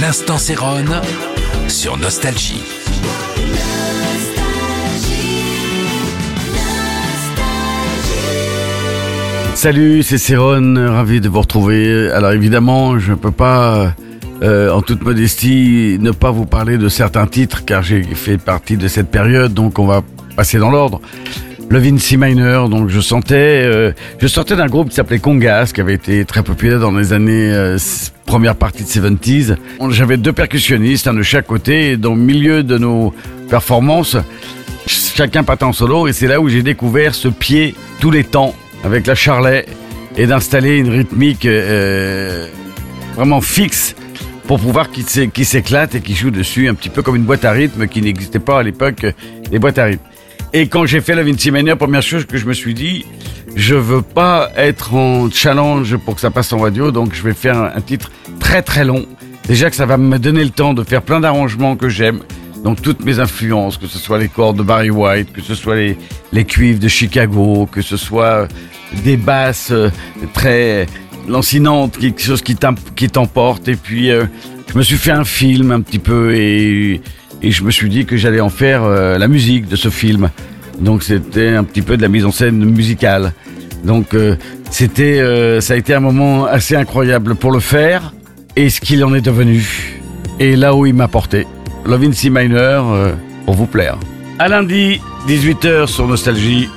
l'instant Céron sur Nostalgie. Salut, c'est Céron, ravi de vous retrouver. Alors évidemment, je ne peux pas, euh, en toute modestie, ne pas vous parler de certains titres, car j'ai fait partie de cette période, donc on va passer dans l'ordre. Le Vinci Minor, donc je sentais, euh, je sortais d'un groupe qui s'appelait Congas, qui avait été très populaire dans les années euh, première partie de 70s. J'avais deux percussionnistes, un de chaque côté, et dans le milieu de nos performances, chacun partait en solo, et c'est là où j'ai découvert ce pied tous les temps avec la charlet et d'installer une rythmique euh, vraiment fixe pour pouvoir qu'il s'éclate et qu'il joue dessus un petit peu comme une boîte à rythme qui n'existait pas à l'époque, euh, les boîtes à rythme. Et quand j'ai fait la Vinci Mania, première chose que je me suis dit, je veux pas être en challenge pour que ça passe en radio, donc je vais faire un, titre très très long. Déjà que ça va me donner le temps de faire plein d'arrangements que j'aime. Donc toutes mes influences, que ce soit les cordes de Barry White, que ce soit les, les cuivres de Chicago, que ce soit des basses euh, très lancinantes, quelque chose qui t'emporte. Et puis euh, je me suis fait un film un petit peu et, et je me suis dit que j'allais en faire euh, la musique de ce film. Donc c'était un petit peu de la mise en scène musicale. Donc euh, c'était, euh, ça a été un moment assez incroyable pour le faire et ce qu'il en est devenu et là où il m'a porté. Love in C minor euh, pour vous plaire. À lundi, 18h sur Nostalgie.